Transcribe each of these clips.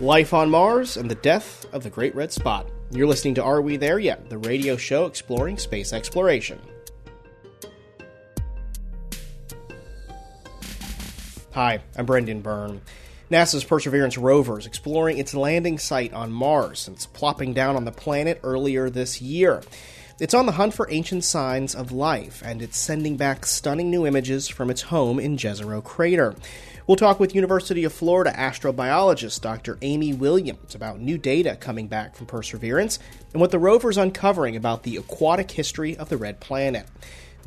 Life on Mars and the death of the Great Red Spot. You're listening to Are We There Yet? The radio show exploring space exploration. Hi, I'm Brendan Byrne. NASA's Perseverance rover is exploring its landing site on Mars since plopping down on the planet earlier this year. It's on the hunt for ancient signs of life, and it's sending back stunning new images from its home in Jezero Crater. We'll talk with University of Florida astrobiologist Dr. Amy Williams about new data coming back from Perseverance and what the rover's uncovering about the aquatic history of the red planet.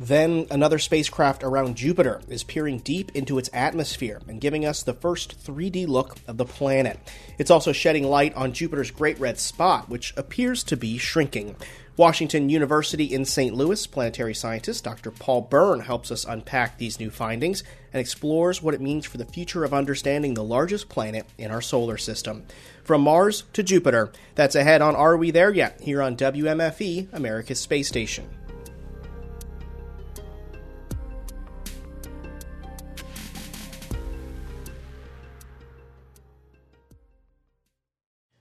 Then, another spacecraft around Jupiter is peering deep into its atmosphere and giving us the first 3D look of the planet. It's also shedding light on Jupiter's Great Red Spot, which appears to be shrinking. Washington University in St. Louis planetary scientist Dr. Paul Byrne helps us unpack these new findings and explores what it means for the future of understanding the largest planet in our solar system. From Mars to Jupiter, that's ahead on Are We There Yet? here on WMFE, America's Space Station.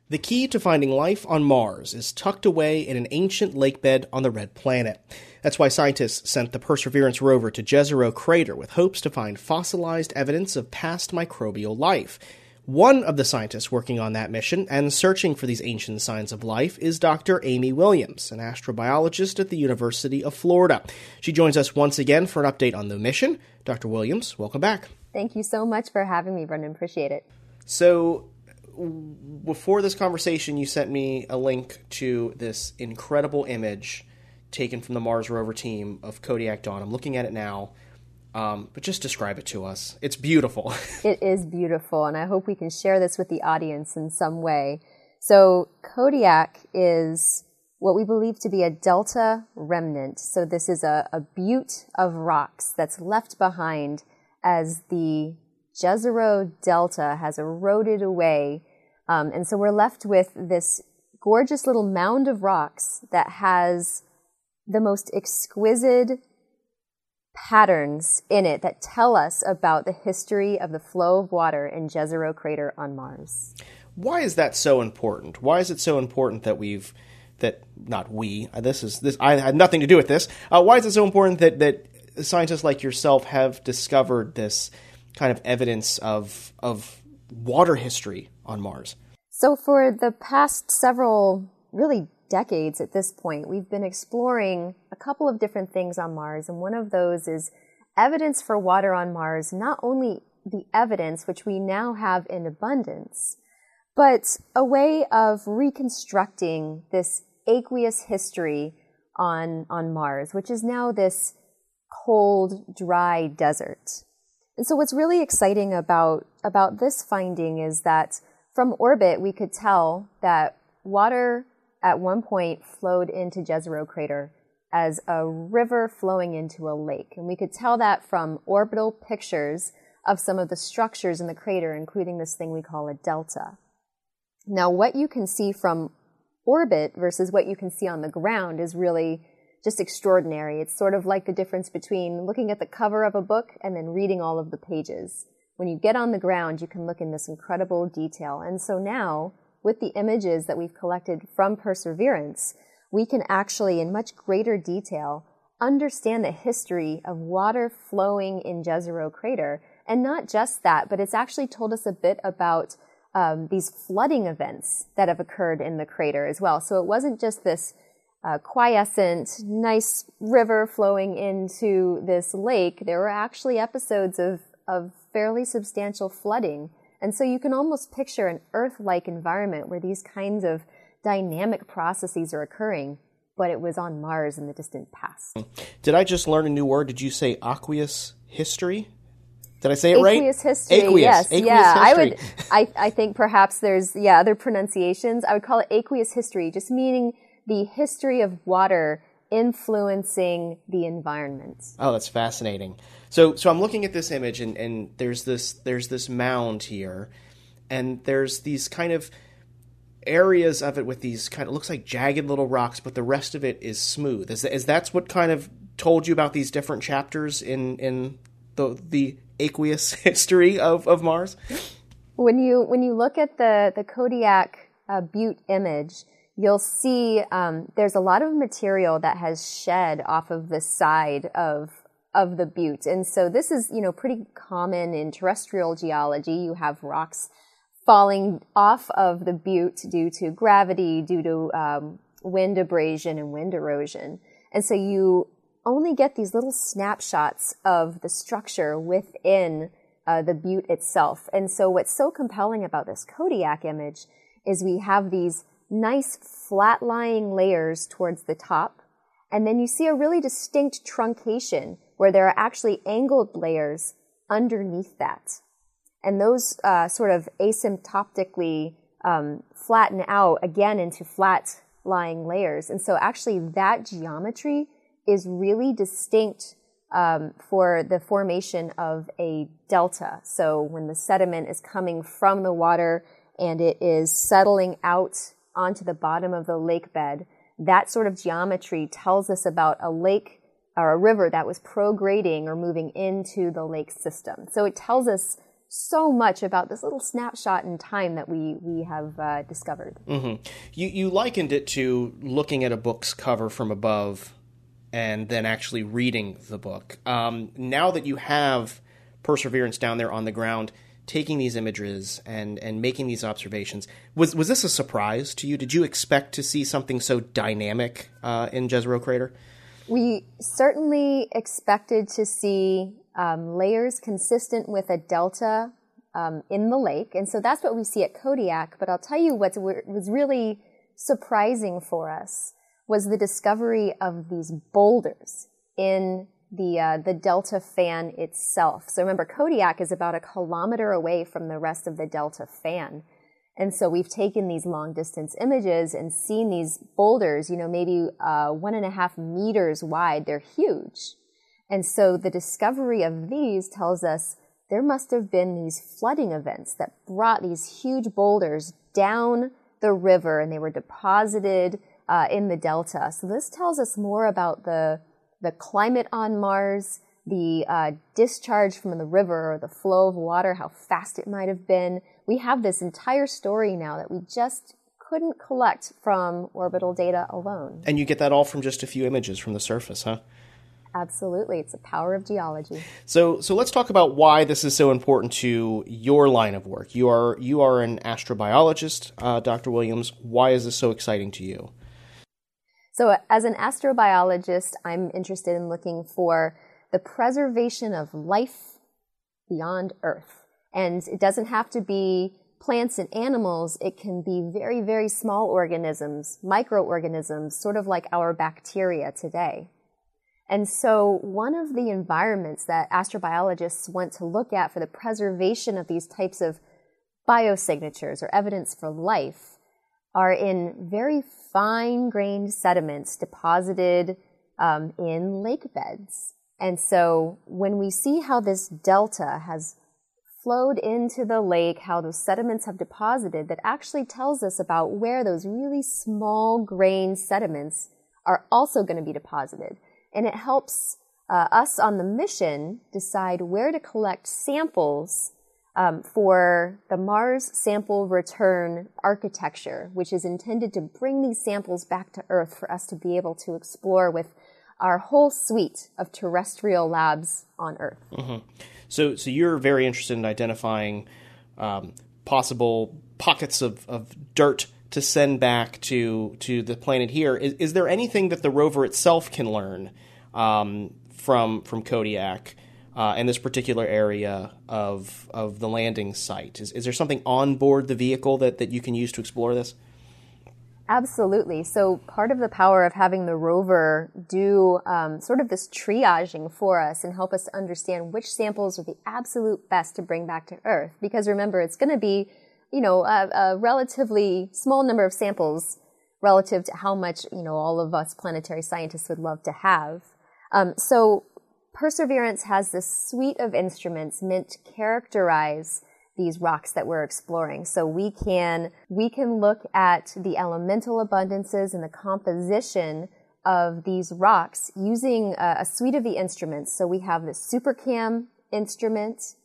The key to finding life on Mars is tucked away in an ancient lakebed on the Red Planet. That's why scientists sent the Perseverance rover to Jezero Crater with hopes to find fossilized evidence of past microbial life. One of the scientists working on that mission and searching for these ancient signs of life is Dr. Amy Williams, an astrobiologist at the University of Florida. She joins us once again for an update on the mission. Dr. Williams, welcome back. Thank you so much for having me, Brendan. Appreciate it. So, before this conversation, you sent me a link to this incredible image taken from the Mars rover team of Kodiak Dawn. I'm looking at it now, um, but just describe it to us. It's beautiful. it is beautiful, and I hope we can share this with the audience in some way. So, Kodiak is what we believe to be a delta remnant. So, this is a, a butte of rocks that's left behind as the Jezero Delta has eroded away. Um, and so we're left with this gorgeous little mound of rocks that has the most exquisite patterns in it that tell us about the history of the flow of water in Jezero crater on Mars. Why is that so important? Why is it so important that we've that not we uh, this is this I had nothing to do with this. Uh, why is it so important that that scientists like yourself have discovered this kind of evidence of of water history on Mars? So for the past several really decades at this point, we've been exploring a couple of different things on Mars, and one of those is evidence for water on Mars, not only the evidence which we now have in abundance, but a way of reconstructing this aqueous history on, on Mars, which is now this cold, dry desert. And so what's really exciting about, about this finding is that from orbit, we could tell that water at one point flowed into Jezero crater as a river flowing into a lake. And we could tell that from orbital pictures of some of the structures in the crater, including this thing we call a delta. Now, what you can see from orbit versus what you can see on the ground is really just extraordinary. It's sort of like the difference between looking at the cover of a book and then reading all of the pages. When you get on the ground, you can look in this incredible detail. And so now, with the images that we've collected from Perseverance, we can actually, in much greater detail, understand the history of water flowing in Jezero crater. And not just that, but it's actually told us a bit about um, these flooding events that have occurred in the crater as well. So it wasn't just this uh, quiescent, nice river flowing into this lake. There were actually episodes of, of fairly substantial flooding. And so you can almost picture an Earth-like environment where these kinds of dynamic processes are occurring, but it was on Mars in the distant past. Did I just learn a new word? Did you say aqueous history? Did I say it right? Aqueous history. Aqueous. Yes. Aqueous yeah. history. I would. I, I think perhaps there's yeah other pronunciations. I would call it aqueous history, just meaning the history of water influencing the environment. Oh, that's fascinating. So, so I'm looking at this image, and, and there's this there's this mound here, and there's these kind of areas of it with these kind of looks like jagged little rocks, but the rest of it is smooth. Is is that's what kind of told you about these different chapters in in the the aqueous history of of Mars? When you when you look at the the Kodiak uh, Butte image, you'll see um, there's a lot of material that has shed off of the side of of the butte, and so this is you know pretty common in terrestrial geology. You have rocks falling off of the butte due to gravity, due to um, wind abrasion and wind erosion, and so you only get these little snapshots of the structure within uh, the butte itself. And so what's so compelling about this Kodiak image is we have these nice flat lying layers towards the top. And then you see a really distinct truncation where there are actually angled layers underneath that. And those uh, sort of asymptotically um, flatten out again into flat lying layers. And so actually that geometry is really distinct um, for the formation of a delta. So when the sediment is coming from the water and it is settling out onto the bottom of the lake bed, that sort of geometry tells us about a lake or a river that was prograding or moving into the lake system. So it tells us so much about this little snapshot in time that we we have uh, discovered. Mm-hmm. You you likened it to looking at a book's cover from above and then actually reading the book. Um, now that you have Perseverance down there on the ground, taking these images and and making these observations, was was this a surprise to you? Did you expect to see something so dynamic uh, in Jezero Crater? We certainly expected to see um, layers consistent with a delta um, in the lake, and so that's what we see at Kodiak. But I'll tell you what was really surprising for us was the discovery of these boulders in the uh, the delta fan itself. So remember, Kodiak is about a kilometer away from the rest of the delta fan, and so we've taken these long distance images and seen these boulders. You know, maybe uh, one and a half meters wide. They're huge, and so the discovery of these tells us there must have been these flooding events that brought these huge boulders down the river, and they were deposited uh, in the delta. So this tells us more about the the climate on Mars, the uh, discharge from the river, or the flow of water, how fast it might have been. We have this entire story now that we just couldn't collect from orbital data alone. And you get that all from just a few images from the surface, huh? Absolutely, it's the power of geology. So, so let's talk about why this is so important to your line of work. You are you are an astrobiologist, uh, Dr. Williams. Why is this so exciting to you? So as an astrobiologist, I'm interested in looking for the preservation of life beyond Earth. And it doesn't have to be plants and animals. It can be very, very small organisms, microorganisms, sort of like our bacteria today. And so one of the environments that astrobiologists want to look at for the preservation of these types of biosignatures or evidence for life are in very fine grained sediments deposited um, in lake beds. And so when we see how this delta has flowed into the lake, how those sediments have deposited, that actually tells us about where those really small grained sediments are also going to be deposited. And it helps uh, us on the mission decide where to collect samples um, for the Mars sample return architecture, which is intended to bring these samples back to Earth for us to be able to explore with our whole suite of terrestrial labs on Earth. Mm-hmm. So, so you're very interested in identifying um, possible pockets of, of dirt to send back to to the planet here. Is, is there anything that the rover itself can learn um, from from Kodiak? Uh, in this particular area of of the landing site? Is, is there something on board the vehicle that, that you can use to explore this? Absolutely. So part of the power of having the rover do um, sort of this triaging for us and help us understand which samples are the absolute best to bring back to Earth. Because remember, it's going to be, you know, a, a relatively small number of samples relative to how much, you know, all of us planetary scientists would love to have. Um, so Perseverance has this suite of instruments meant to characterize these rocks that we're exploring. So we can, we can look at the elemental abundances and the composition of these rocks using a, a suite of the instruments. So we have the SuperCam instrument.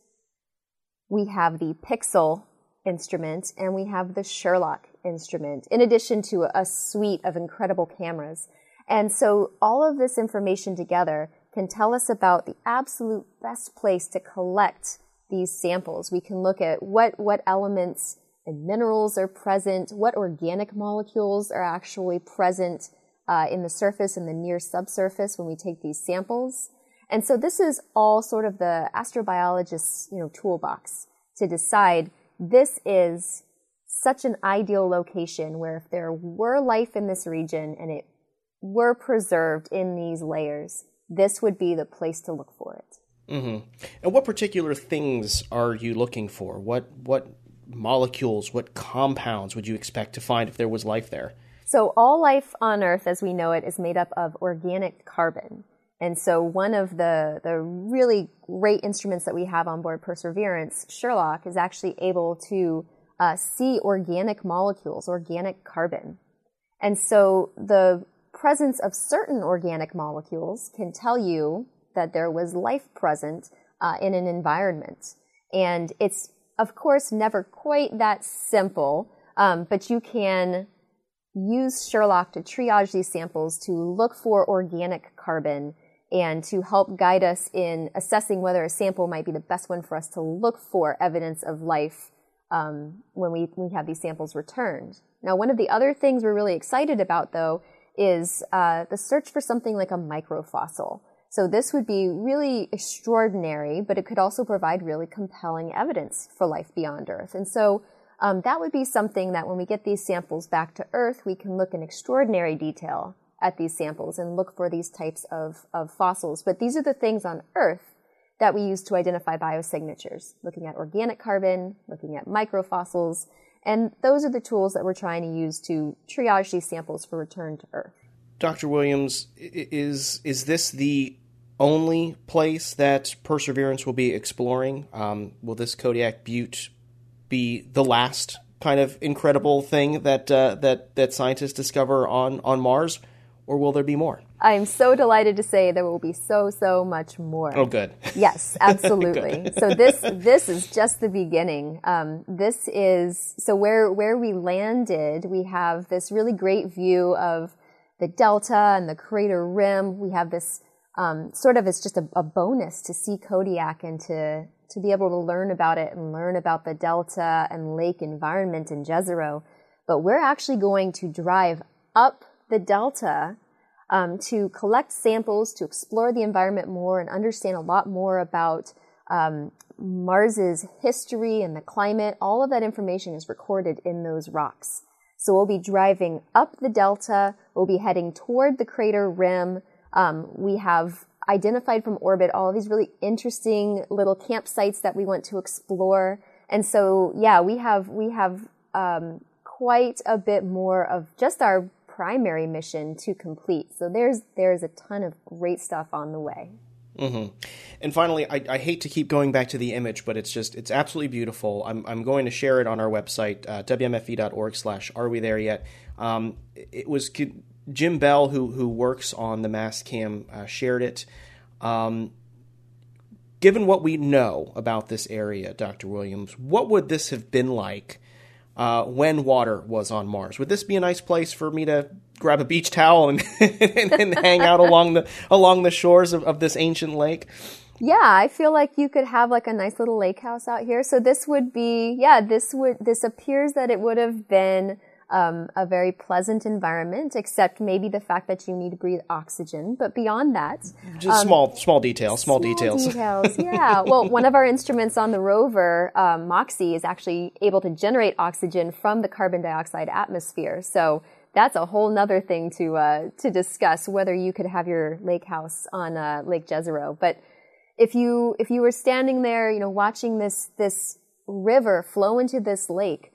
We have the PIXL instrument and we have the SHERLOC instrument, in addition to a suite of incredible cameras. And so all of this information together can tell us about the absolute best place to collect these samples. We can look at what, what elements and minerals are present, what organic molecules are actually present uh, in the surface and the near subsurface when we take these samples. And so this is all sort of the astrobiologist's, you know, toolbox to decide this is such an ideal location where if there were life in this region and it were preserved in these layers, this would be the place to look for it. Mm-hmm. And what particular things are you looking for? What what molecules, what compounds would you expect to find if there was life there? So all life on Earth, as we know it, is made up of organic carbon. And so one of the, the really great instruments that we have on board Perseverance, SHERLOC, is actually able to uh, see organic molecules, organic carbon. And so the presence of certain organic molecules can tell you that there was life present uh, in an environment. And it's, of course, never quite that simple, um, but you can use SHERLOC to triage these samples to look for organic carbon and to help guide us in assessing whether a sample might be the best one for us to look for evidence of life um, when we, we have these samples returned. Now, one of the other things we're really excited about, though, is uh, the search for something like a microfossil. So this would be really extraordinary, but it could also provide really compelling evidence for life beyond Earth. And so um, that would be something that when we get these samples back to Earth, we can look in extraordinary detail at these samples and look for these types of, of fossils. But these are the things on Earth that we use to identify biosignatures, looking at organic carbon, looking at microfossils, and those are the tools that we're trying to use to triage these samples for return to Earth. Dr. Williams, is is this the only place that Perseverance will be exploring? Um, will this Kodiak Butte be the last kind of incredible thing that uh, that that scientists discover on on Mars, or will there be more? I'm so delighted to say there will be so so much more. Oh, good. Yes, absolutely. so this this is just the beginning. Um, this is so where where we landed. We have this really great view of the delta and the crater rim. We have this um, sort of it's just a, a bonus to see Kodiak and to to be able to learn about it and learn about the delta and lake environment in Jezero. But we're actually going to drive up the delta um, to collect samples, to explore the environment more, and understand a lot more about um, Mars's history and the climate. All of that information is recorded in those rocks. So we'll be driving up the delta. We'll be heading toward the crater rim. Um, we have identified from orbit all of these really interesting little campsites that we want to explore. And so, yeah, we have we have um, quite a bit more of just our primary mission to complete. So there's there's a ton of great stuff on the way. Mm-hmm. And finally, I, I, hate to keep going back to the image, but it's just it's absolutely beautiful. I'm I'm going to share it on our website uh, wmfe.org/slash Are we there yet? Um, it was Jim Bell who who works on the Mastcam uh, shared it. Um, given what we know about this area, Dr. Williams, what would this have been like uh, when water was on Mars. Would this be a nice place for me to grab a beach towel and, and, and hang out along the along the shores of, of this ancient lake? Yeah, I feel like you could have like a nice little lake house out here. So this would be, yeah, this would this appears that it would have been um, a very pleasant environment, except maybe the fact that you need to breathe oxygen. But beyond that, just um, small, small details, small, small details. Details, yeah. well, one of our instruments on the rover, um, MOXIE, is actually able to generate oxygen from the carbon dioxide atmosphere. So that's a whole nother thing to uh, to discuss whether you could have your lake house on uh, Lake Jezero. But if you if you were standing there, you know, watching this this river flow into this lake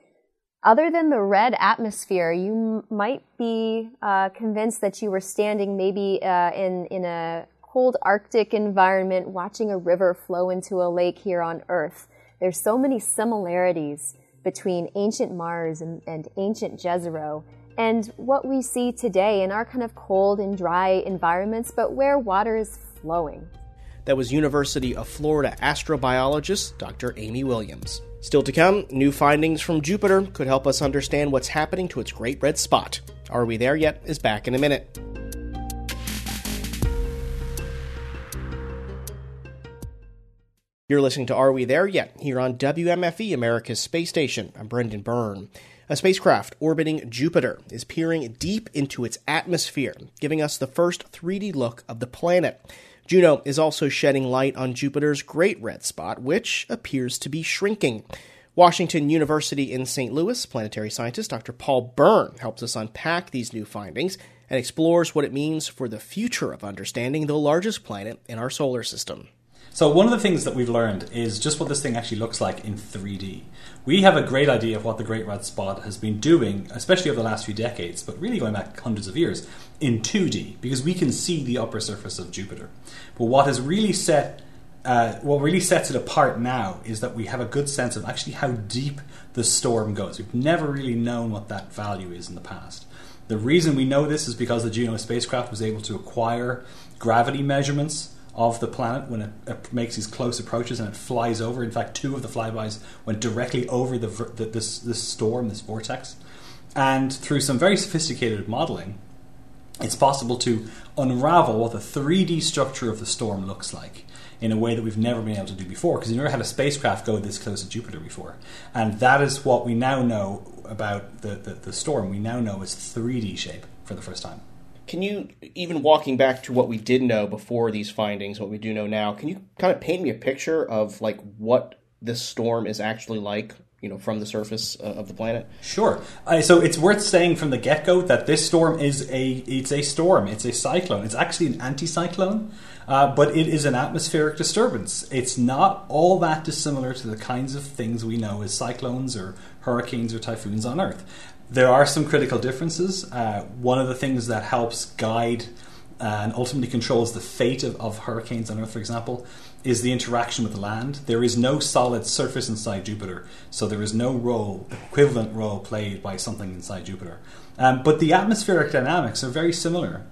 other than the red atmosphere, you might be uh, convinced that you were standing maybe uh, in in a cold Arctic environment, watching a river flow into a lake here on Earth. There's so many similarities between ancient Mars and, and ancient Jezero and what we see today in our kind of cold and dry environments, but where water is flowing. That was University of Florida astrobiologist Dr. Amy Williams. Still to come, new findings from Jupiter could help us understand what's happening to its great red spot. Are We There Yet? is back in a minute. You're listening to Are We There Yet? here on WMFE, America's Space Station. I'm Brendan Byrne. A spacecraft orbiting Jupiter is peering deep into its atmosphere, giving us the first 3D look of the planet. Juno is also shedding light on Jupiter's Great Red Spot, which appears to be shrinking. Washington University in St. Louis planetary scientist Dr. Paul Byrne helps us unpack these new findings and explores what it means for the future of understanding the largest planet in our solar system. So, one of the things that we've learned is just what this thing actually looks like in 3D. We have a great idea of what the Great Red Spot has been doing, especially over the last few decades, but really going back hundreds of years, in 2D, because we can see the upper surface of Jupiter. But what has really set uh, what really sets it apart now is that we have a good sense of actually how deep the storm goes. We've never really known what that value is in the past. The reason we know this is because the Juno spacecraft was able to acquire gravity measurements of the planet when it, it, makes these close approaches and it flies over. In fact, two of the flybys went directly over the, the, this, this storm, this vortex. And through some very sophisticated modeling, it's possible to unravel what the 3D structure of the storm looks like in a way that we've never been able to do before because we've never had a spacecraft go this close to Jupiter before. And that is what we now know about the, the, the storm. We now know its 3D shape for the first time. Can you, even walking back to what we did know before these findings, what we do know now, can you kind of paint me a picture of like what this storm is actually like you know from the surface uh, of the planet? Sure. Uh, so it's worth saying from the get-go that this storm is a it's a storm. It's a cyclone. It's actually an anticyclone uh, but it is an atmospheric disturbance. It's not all that dissimilar to the kinds of things we know as cyclones or hurricanes or typhoons on earth there are some critical differences. Uh, one of the things that helps guide uh, and ultimately controls the fate of, of hurricanes on Earth, for example, is the interaction with the land. There is no solid surface inside Jupiter, so there is no role, equivalent role played by something inside Jupiter. Um, but the atmospheric dynamics are very similar.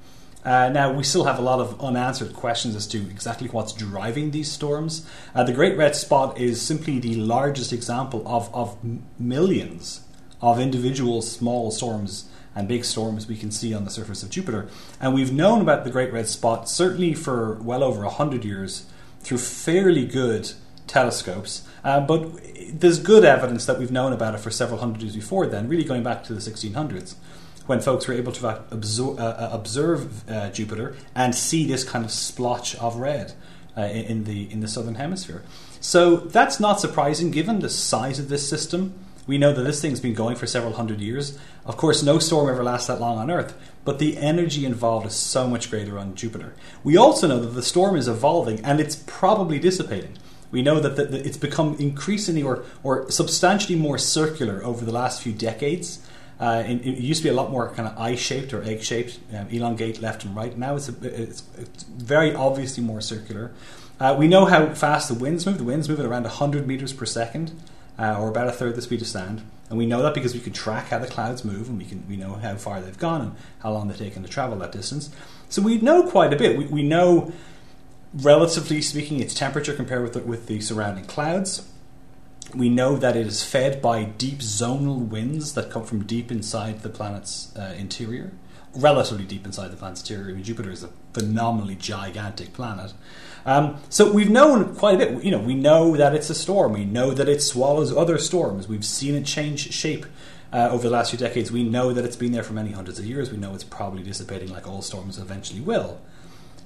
Uh, now, we still have a lot of unanswered questions as to exactly what's driving these storms. Uh, the Great Red Spot is simply the largest example of, of millions of individual small storms and big storms we can see on the surface of Jupiter. And we've known about the Great Red Spot certainly for well over 100 years through fairly good telescopes. Uh, but there's good evidence that we've known about it for several hundred years before then, really going back to the 1600s, when folks were able to uh, observe, uh, observe uh, Jupiter and see this kind of splotch of red uh, in, the, in the southern hemisphere. So that's not surprising given the size of this system we know that this thing's been going for several hundred years. Of course, no storm ever lasts that long on Earth, but the energy involved is so much greater on Jupiter. We also know that the storm is evolving and it's probably dissipating. We know that, the, it's become increasingly or, or substantially more circular over the last few decades. Uh, it, it, used to be a lot more kind of eye-shaped or egg-shaped, um, elongate left and right. Now it's, a, it's, it's very obviously more circular. Uh, we know how fast the winds move. The winds move at around 100 meters per second uh, or about a third the speed of sound. And we know that because we can track how the clouds move and we can we know how far they've gone and how long they've taken to travel that distance. So we know quite a bit. We, we know, relatively speaking, its temperature compared with the, with the surrounding clouds. We know that it is fed by deep zonal winds that come from deep inside the planet's uh, interior, relatively deep inside the planet's interior. I mean, Jupiter is a phenomenally gigantic planet. Um, so we've known quite a bit. You know, we know that it's a storm. We know that it swallows other storms. We've seen it change shape uh, over the last few decades. We know that it's been there for many hundreds of years. We know it's probably dissipating like all storms eventually will.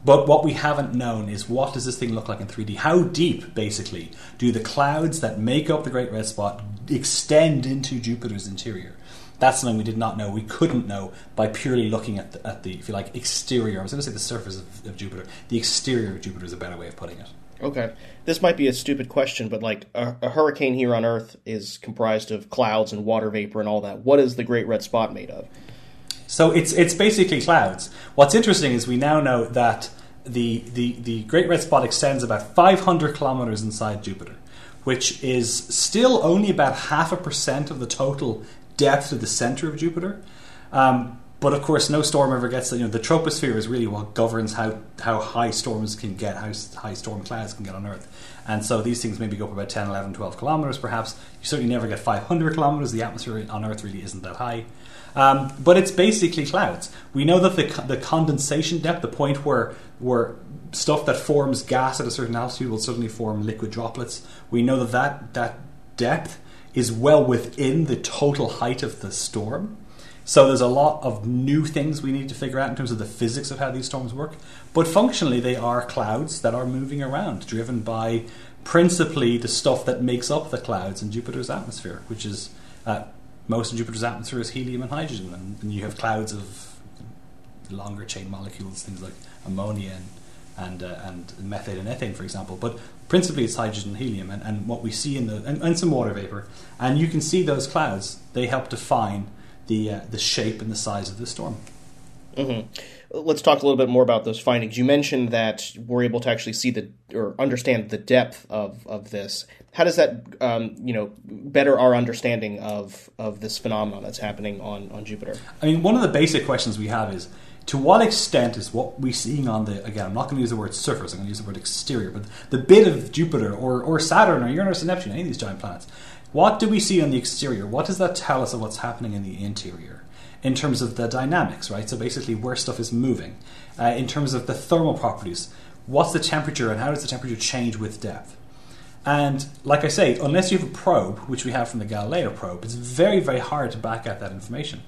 But what we haven't known is what does this thing look like in 3D? How deep, basically, do the clouds that make up the Great Red Spot extend into Jupiter's interior? That's something we did not know. We couldn't know by purely looking at the, at the if you like, exterior. I was going to say the surface of, of Jupiter. The exterior of Jupiter is a better way of putting it. Okay. This might be a stupid question, but like a, a, hurricane here on Earth is comprised of clouds and water vapor and all that. What is the Great Red Spot made of? So it's it's basically clouds. What's interesting is we now know that the the, the Great Red Spot extends about 500 kilometers inside Jupiter, which is still only about half a percent of the total depth to the center of Jupiter. Um, but of course, no storm ever gets. You know, the troposphere is really what governs how how high storms can get, how high storm clouds can get on Earth. And so these things maybe go up about 10, 11, 12 kilometers, perhaps. You certainly never get 500 kilometers. The atmosphere on Earth really isn't that high. Um, but it's basically clouds. We know that the, the condensation depth, the point where where stuff that forms gas at a certain altitude will suddenly form liquid droplets. We know that that, that depth is well within the total height of the storm. So there's a lot of new things we need to figure out in terms of the physics of how these storms work. But functionally, they are clouds that are moving around, driven by principally the stuff that makes up the clouds in Jupiter's atmosphere, which is uh, most of Jupiter's atmosphere is helium and hydrogen, and, and, you have clouds of longer chain molecules, things like ammonia and and, uh, and methane and ethane, for example. But principally, it's hydrogen and helium, and, and what we see in the and, and some water vapor, and you can see those clouds. They help define the uh, the shape and the size of the storm. Mm-hmm. Let's talk a little bit more about those findings. You mentioned that we're able to actually see the or understand the depth of, of this. How does that um, you know better our understanding of of this phenomenon that's happening on on Jupiter? I mean, one of the basic questions we have is to what extent is what we're seeing on the again I'm not going to use the word surface I'm going to use the word exterior but the bit of Jupiter or, or Saturn or Uranus and Neptune any of these giant planets what do we see on the exterior? What does that tell us of what's happening in the interior in terms of the dynamics right? So basically where stuff is moving uh, in terms of the thermal properties what's the temperature and how does the temperature change with depth? And like I say unless you have a probe which we have from the Galileo probe it's very very hard to back out that information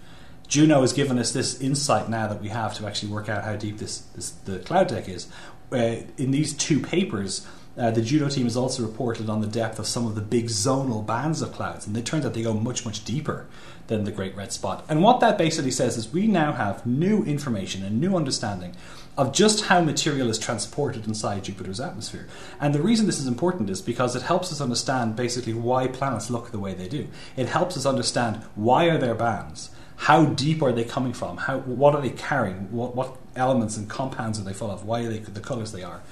Juno has given us this insight now that we have to actually work out how deep this, this the cloud deck is. Uh, in these two papers, uh, the Juno team has also reported on the depth of some of the big zonal bands of clouds, and it turns out they go much, much deeper than the Great Red Spot. And what that basically says is we now have new information and new understanding of just how material is transported inside Jupiter's atmosphere. And the reason this is important is because it helps us understand basically why planets look the way they do. It helps us understand why are there bands how deep are they coming from? How, what are they carrying? What, what elements and compounds are they full of? Why are they the colours they are?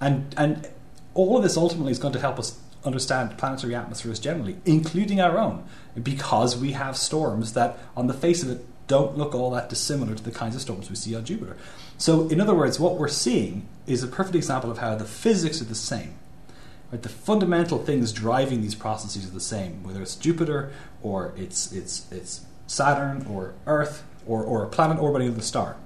And, and all of this ultimately is going to help us understand planetary atmospheres generally, including our own, because we have storms that, on the face of it, don't look all that dissimilar to the kinds of storms we see on Jupiter. So, in other words, what we're seeing is a perfect example of how the physics are the same. Right? The fundamental things driving these processes are the same, whether it's Jupiter or it's, it's, it's Saturn or Earth or, or a planet orbiting the star.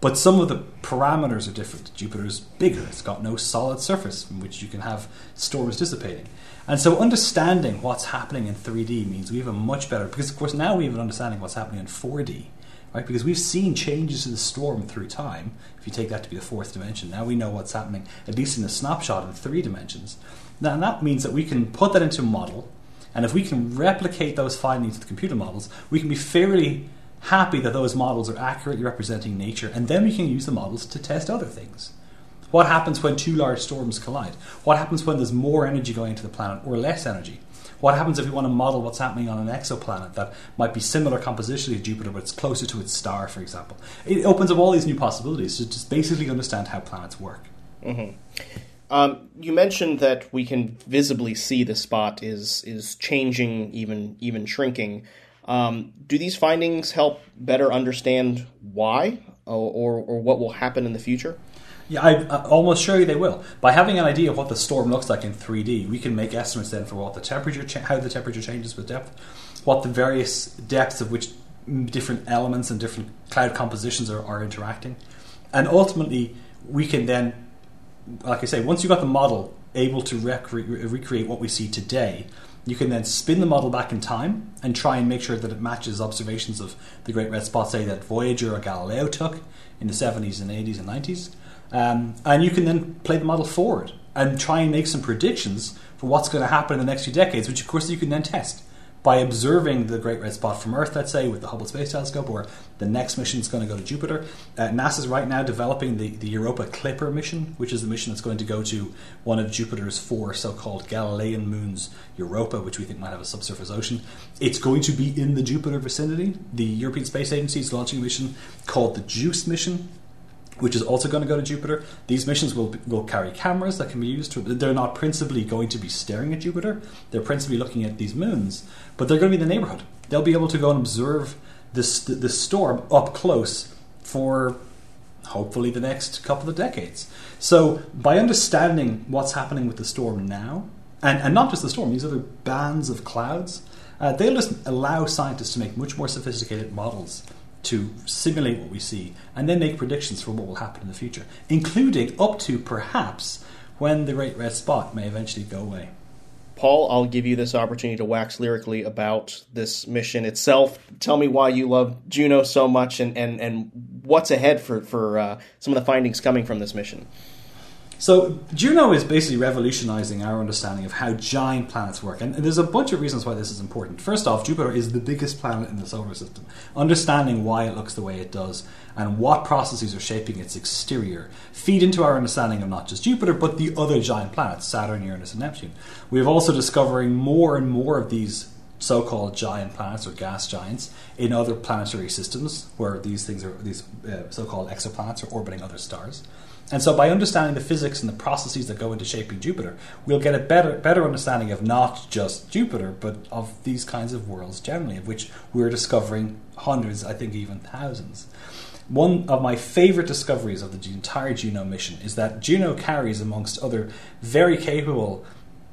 But some of the parameters are different. Jupiter's bigger, it's got no solid surface from which you can have storms dissipating. And so understanding what's happening in 3D means we have a much better, because of course now we have an understanding of what's happening in 4D, right? Because we've seen changes in the storm through time. If you take that to be the fourth dimension, now we know what's happening, at least in a snapshot in three dimensions. Now that means that we can put that into a model and if we can replicate those findings with computer models, we can be fairly happy that those models are accurately representing nature, and then we can use the models to test other things. What happens when two large storms collide? What happens when there's more energy going into the planet or less energy? What happens if we want to model what's happening on an exoplanet that might be similar compositionally to Jupiter, but it's closer to its star, for example? It opens up all these new possibilities to just basically understand how planets work. Mm-hmm. Um, you mentioned that we can visibly see the spot is is changing, even even shrinking. Um, do these findings help better understand why or, or, or what will happen in the future? Yeah, I, almost sure you they will. By having an idea of what the storm looks like in 3D, we can make estimates then for what the temperature, cha- how the temperature changes with depth, what the various depths of which different elements and different cloud compositions are, are interacting, and ultimately we can then like I say, once you've got the model able to rec- recreate what we see today, you can then spin the model back in time and try and make sure that it matches observations of the Great Red Spot, say that Voyager or Galileo took in the 70s and 80s and 90s. Um, and you can then play the model forward and try and make some predictions for what's going to happen in the next few decades, which of course you can then test by observing the Great Red Spot from Earth, let's say, with the Hubble Space Telescope, or the next mission is going to go to Jupiter. Uh, NASA's right now developing the, the Europa Clipper mission, which is the mission that's going to go to one of Jupiter's four so called Galilean moons, Europa, which we think might have a subsurface ocean. It's going to be in the Jupiter vicinity. The European Space Agency is launching a mission called the JUICE mission, which is also going to go to Jupiter. These missions will will carry cameras that can be used to. They're not principally going to be staring at Jupiter. They're principally looking at these moons, but they're going to be in the neighborhood. They'll be able to go and observe this the storm up close for hopefully the next couple of decades. So by understanding what's happening with the storm now, and, and not just the storm, these other bands of clouds, uh, they'll just allow scientists to make much more sophisticated models to simulate what we see and then make predictions for what will happen in the future, including up to perhaps when the Great Red Spot may eventually go away. Paul, I'll give you this opportunity to wax lyrically about this mission itself. Tell me why you love Juno so much and, and, and what's ahead for, for uh, some of the findings coming from this mission. So Juno is basically revolutionizing our understanding of how giant planets work, and there's a bunch of reasons why this is important. First off, Jupiter is the biggest planet in the solar system. Understanding why it looks the way it does and what processes are shaping its exterior feed into our understanding of not just Jupiter but the other giant planets, Saturn, Uranus, and Neptune. We're also discovering more and more of these so-called giant planets or gas giants in other planetary systems where these things are these uh, so-called exoplanets are orbiting other stars. And so, by understanding the physics and the processes that go into shaping Jupiter, we'll get a better, better understanding of not just Jupiter, but of these kinds of worlds generally, of which we're discovering hundreds, I think even thousands. One of my favorite discoveries of the entire Juno mission is that Juno carries, amongst other very capable,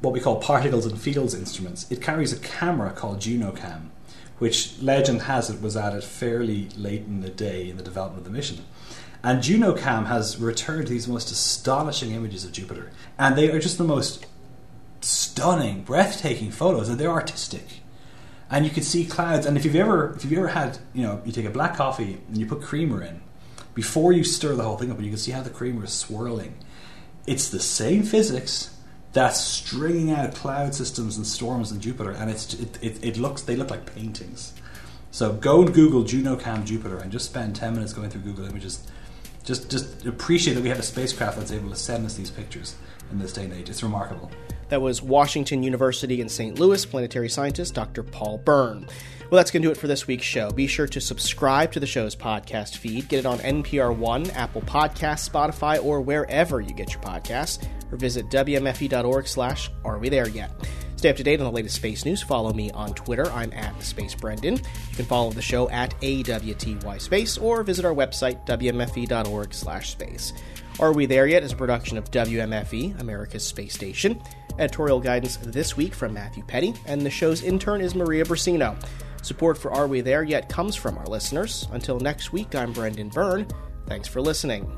what we call particles and fields instruments, it carries a camera called JunoCam, which legend has it was added fairly late in the day in the development of the mission. And JunoCam has returned these most astonishing images of Jupiter, and they are just the most stunning, breathtaking photos, and they're artistic. And you can see clouds. And if you've ever, if you've ever had, you know, you take a black coffee and you put creamer in, before you stir the whole thing up, and you can see how the creamer is swirling. It's the same physics that's stringing out cloud systems and storms in Jupiter, and it's it, it, it looks they look like paintings. So go and Google JunoCam Jupiter and just spend ten minutes going through Google Images just just appreciate that we have a spacecraft that's able to send us these pictures in this day and age. It's remarkable. That was Washington University in St. Louis planetary scientist Dr. Paul Byrne. Well, that's going to do it for this week's show. Be sure to subscribe to the show's podcast feed. Get it on NPR One, Apple Podcasts, Spotify, or wherever you get your podcasts. Or visit wmfe.org slash Are We There Yet? Stay up to date on the latest space news. Follow me on Twitter. I'm at Space Brendan. You can follow the show at AWTY Space or visit our website, WMFE.org slash space. Are We There Yet is a production of WMFE, America's Space Station. Editorial guidance this week from Matthew Peddie, and the show's intern is Maria Brasino. Support for Are We There Yet comes from our listeners. Until next week, I'm Brendan Byrne. Thanks for listening.